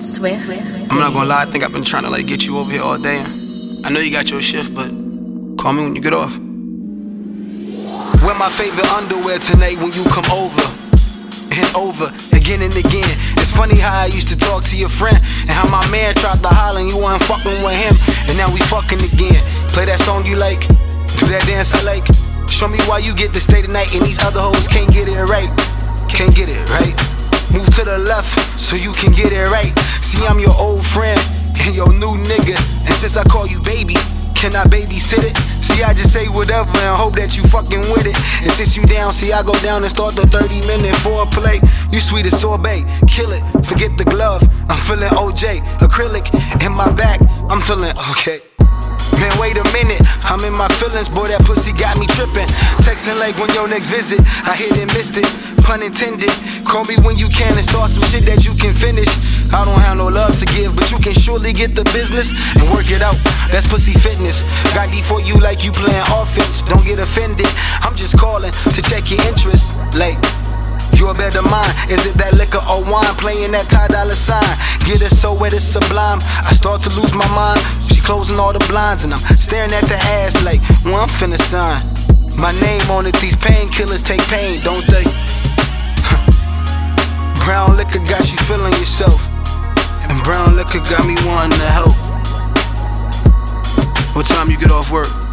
Swift. I'm not gonna lie, I think I've been trying to like get you over here all day. I know you got your shift, but call me when you get off. Wear my favorite underwear tonight when you come over. And over again and again. It's funny how I used to talk to your friend and how my man tried to holler and you weren't fucking with him. And now we fucking again. Play that song you like, do that dance I like. Show me why you get the state tonight and these other hoes can't get it right. Can't get it right. Move to the left so you can get it right. See, I'm your old friend and your new nigga. And since I call you baby, can I babysit it? See, I just say whatever and hope that you fucking with it. And since you down, see, I go down and start the 30 minute foreplay. You sweet as sorbet, kill it, forget the glove. I'm feeling OJ, acrylic in my back, I'm feeling okay. Man, wait a minute, I'm in my feelings, boy. That pussy got me tripping. Texting like when your next visit, I hit and missed it. Pun intended. Call me when you can and start some shit that you can finish. I don't have no love to give, but you can surely get the business and work it out. That's pussy fitness. Got D for you like you playing offense. Don't get offended. I'm just calling to check your interest. Like, you a better mind. Is it that liquor or wine playing that Ty Dolla $ign? Get it so wet it's sublime. I start to lose my mind. Closing all the blinds and I'm staring at the ass like, well, I'm finna sign. My name on it, these painkillers take pain, don't they? brown liquor got you feeling yourself. And brown liquor got me wanting to help. What time you get off work?